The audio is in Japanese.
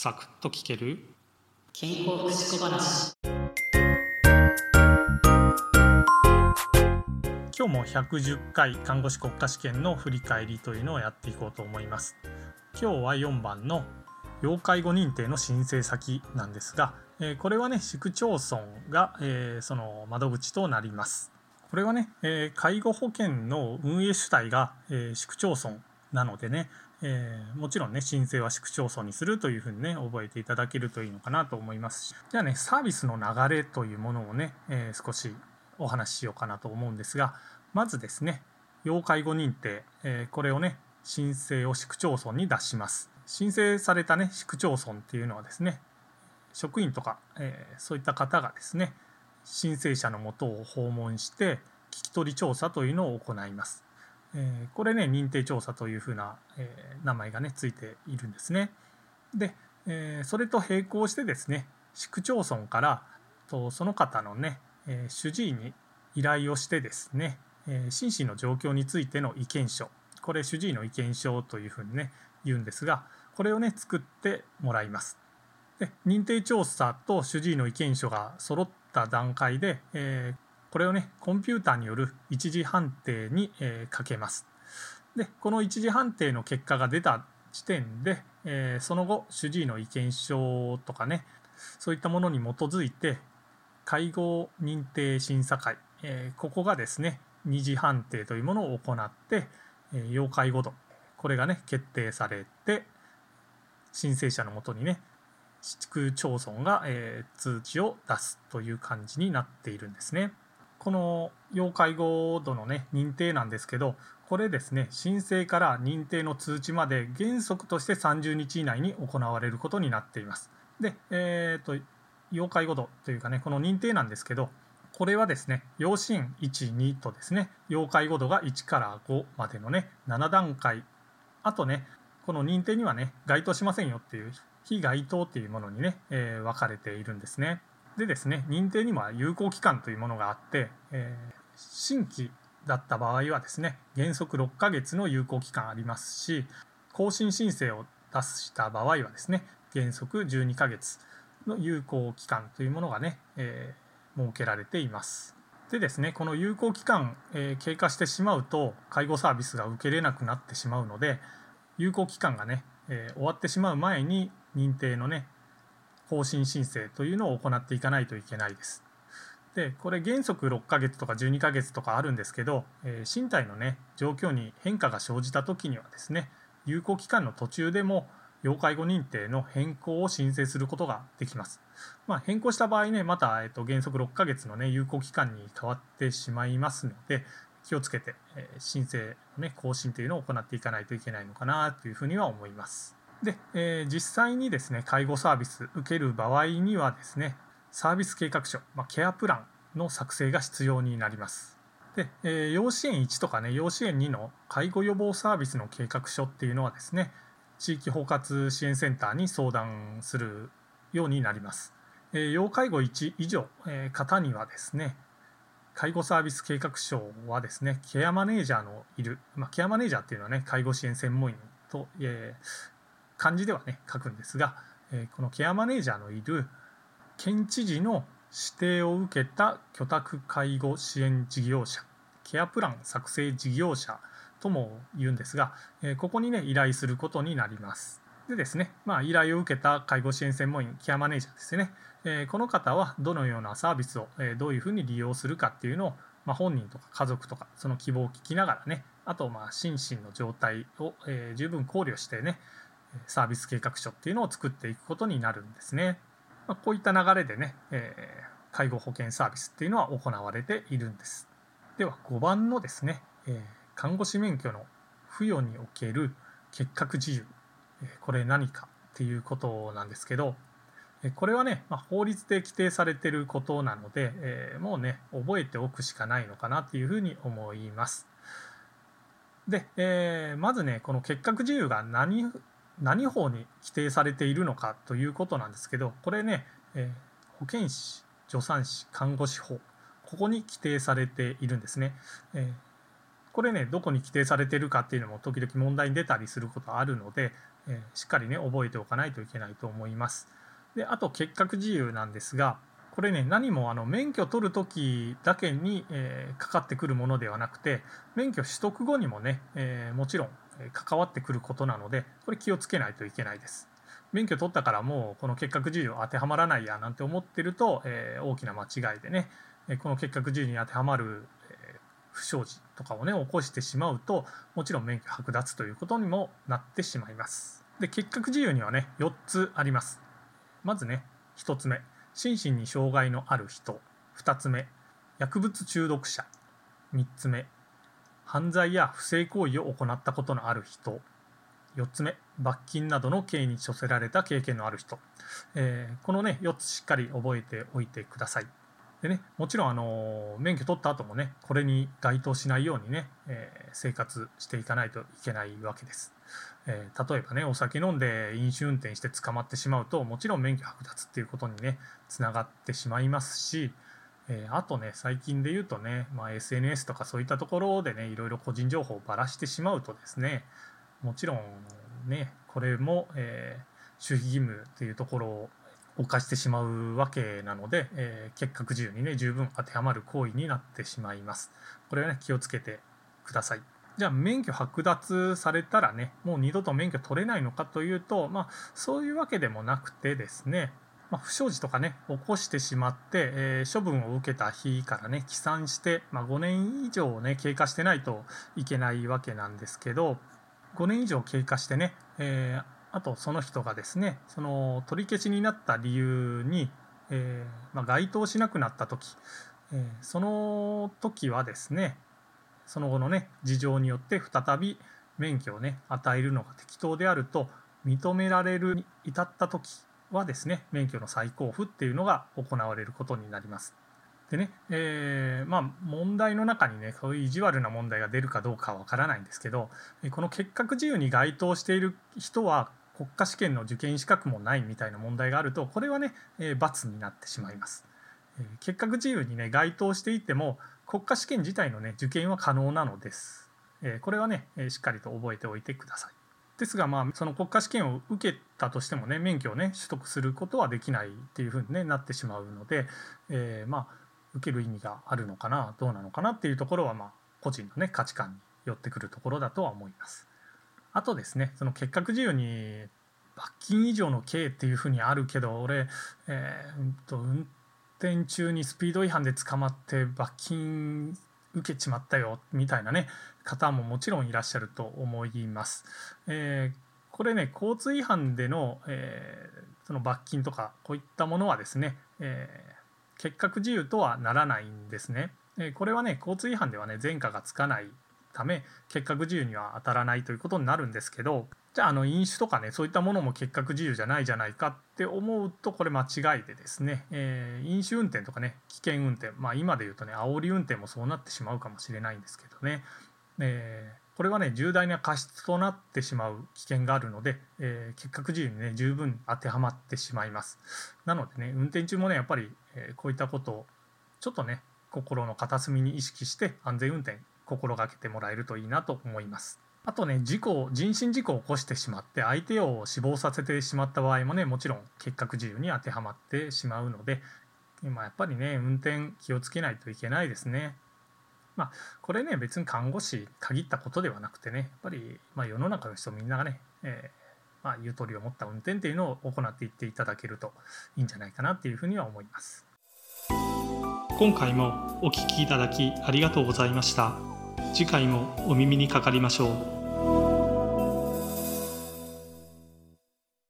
サクッと聞ける？健康福祉小話。今日も110回看護師国家試験の振り返りというのをやっていこうと思います。今日は4番の要介護認定の申請先なんですが、えーこれはね市区町村が、えーその窓口となります。これはね、えー介護保険の運営主体が、えー市区町村なのでね、えーもちろんね申請は市区町村にするというふうにね覚えていただけるといいのかなと思いますしじゃあねサービスの流れというものをね、えー少しお話ししようかなと思うんですがまずですね要介護認定、えーこれをね申請を市区町村に出します申請されたね市区町村っていうのはですね職員とか、えーそういった方がですね申請者のもとを訪問して聞き取り調査というのを行います。えーこれね認定調査というふうな、えー名前がねついているんですね。で、えーそれと並行してですね市区町村からとその方のね、え主治医に依頼をしてですね、え心身の状況についての意見書これ主治医の意見書というふうにね言うんですがこれをね作ってもらいます。で認定調査と主治医の意見書が揃った段階で、えーこれをねコンピューターによる一次判定に、えーかけます。でこの一次判定の結果が出た時点で、えーその後主治医の意見書とかねそういったものに基づいて介護認定審査会、えーここがですね二次判定というものを行って、えー要介護度これがね決定されて申請者のもとにね市区町村が、えー通知を出すという感じになっているんですね。この要介護度のね認定なんですけどこれですね申請から認定の通知まで原則として30日以内に行われることになっています。で、えー、と要介護度というかねこの認定なんですけどこれはですね要支援1、2とですね要介護度が1から5までのね7段階あとねこの認定にはね該当しませんよっていう非該当っていうものにね、えー分かれているんですね。でですね認定には有効期間というものがあって、えー新規だった場合はですね原則6ヶ月の有効期間ありますし更新申請を出した場合はですね原則12ヶ月の有効期間というものがね、えー設けられています。でですねこの有効期間、えー経過してしまうと介護サービスが受けれなくなってしまうので有効期間がね、えー終わってしまう前に認定のね更新申請というのを行っていかないといけないです。でこれ原則6ヶ月とか12ヶ月とかあるんですけど、えー身体のね状況に変化が生じた時にはですね有効期間の途中でも要介護認定の変更を申請することができます。まあ、変更した場合ねまた、えっと原則6ヶ月のね有効期間に変わってしまいますので気をつけて、えー申請のね更新というのを行っていかないといけないのかなというふうには思います。で、えー実際にですね介護サービス受ける場合にはですねサービス計画書、まあ、ケアプランの作成が必要になります。で、えー要支援1とかね要支援2の介護予防サービスの計画書っていうのはですね地域包括支援センターに相談するようになります。えー要介護1以上、えー方にはですね介護サービス計画書はですねケアマネージャーのいる、まあ、ケアマネージャーっていうのはね介護支援専門員と、えー漢字ではね書くんですが、えーこのケアマネージャーのいる県知事の指定を受けた居宅介護支援事業者ケアプラン作成事業者とも言うんですが、えーここにね依頼することになります。でですね、まあ、依頼を受けた介護支援専門員ケアマネージャーですね、えーこの方はどのようなサービスを、えーどういうふうに利用するかっていうのを、まあ、本人とか家族とかその希望を聞きながらねあとまあ心身の状態を、えー十分考慮してねサービス計画書っていうのを作っていくことになるんですね。まあ、こういった流れでね、えー介護保険サービスっていうのは行われているんです。では5番のですね、えー看護師免許の付与における結核自由、えーこれ何かっていうことなんですけど、えこれはね、まあ、法律で規定されてることなので、えもうね覚えておくしかないのかなっていうふうに思います。で、えまずねこの結核自由が何何法に規定されているのかということなんですけどこれね、えー保健師助産師看護師法ここに規定されているんですね。えーこれねどこに規定されているかっていうのも時々問題に出たりすることあるので、えしっかりね覚えておかないといけないと思います。であと結核自由なんですがこれね何もあの免許取る時だけに、えー、かかってくるものではなくて免許取得後にもね、えー、もちろん関わってくることなのでこれ気をつけないといけないです。免許取ったからもうこの結核自由当てはまらないやなんて思ってると、えー、大きな間違いでねこの結核自由に当てはまる、え不祥事とかをね起こしてしまうともちろん免許剥奪ということにもなってしまいます。で結核自由にはね4つあります。まずね1つ目心身に障害のある人2つ目薬物中毒者3つ目犯罪や不正行為を行ったことのある人。4つ目罰金などの刑に処せられた経験のある人、えー、このね4つしっかり覚えておいてください。でねもちろんあの免許取った後もねこれに該当しないようにね、えー、生活していかないといけないわけです。えー、例えばねお酒飲んで飲酒運転して捕まってしまうともちろん免許剥奪っていうことにねつながってしまいますし、えー、あとね最近で言うとね、まあ、SNS とかそういったところでねいろいろ個人情報をばらしてしまうとですねもちろんねこれも、えー、守秘義務っていうところを犯してしまうわけなので、えー、結核自由にね十分当てはまる行為になってしまいます。これはね気をつけてください。じゃあ免許剥奪されたらねもう二度と免許取れないのかというと、まあ、そういうわけでもなくてですね、まあ、不祥事とかね起こしてしまって、えー、処分を受けた日からね起算して、まあ、5年以上ね経過してないといけないわけなんですけど5年以上経過してね、えー、あとその人がですねその取り消しになった理由に、えー、ま該当しなくなった時、えその時はですねその後のね事情によって再び免許をね与えるのが適当であると認められるに至った時はですね免許の再交付っていうのが行われることになります。でね、えー、まあ問題の中にねそういう意地悪な問題が出るかどうかはわからないんですけどこの結核自由に該当している人は国家試験の受験資格もないみたいな問題があるとこれはね、えー、罰になってしまいます。えー、結核自由にね該当していても国家試験自体のね受験は可能なのです。えこれはね、えしっかりと覚えておいてください。ですがまあその国家試験を受けたとしてもね免許をね取得することはできないっていうふうに、ね、なってしまうので、えー、まあ受ける意味があるのかなどうなのかなっていうところはまあ個人のね価値観によってくるところだとは思います。あとですねその結核自由に罰金以上の刑っていうふうにあるけど俺、えー、と運転中にスピード違反で捕まって罰金受けちまったよみたいなね方ももちろんいらっしゃると思います。えー、これね交通違反での,、えー、その罰金とかこういったものはですね、えー、結核自由とはならないんですね。えこれはね交通違反ではね前科がつかないため結核自由には当たらないということになるんですけどじゃああの飲酒とかねそういったものも結核自由じゃないじゃないかって思うとこれ間違いでですね、えー、飲酒運転とかね危険運転まあ今で言うとね煽り運転もそうなってしまうかもしれないんですけどね、えー、これはね重大な過失となってしまう危険があるので、えー、結核自由にね十分当てはまってしまいます。なのでね運転中もねやっぱり、えこういったことをちょっとね心の片隅に意識して安全運転心がけてもらえるといいなと思います。あとね事故人身事故を起こしてしまって相手を死亡させてしまった場合もねもちろん結核自由に当てはまってしまうので、まあ、やっぱりね運転気をつけないといけないですね。まあ、これね別に看護師限ったことではなくてねやっぱり、まあ、世の中の人みんながね、えー、まあ、ゆとりを持った運転っていうのを行っていっていただけるといいんじゃないかなっていうふうには思います。今回もお聴きいただきありがとうございました。次回もお耳にかかりましょう。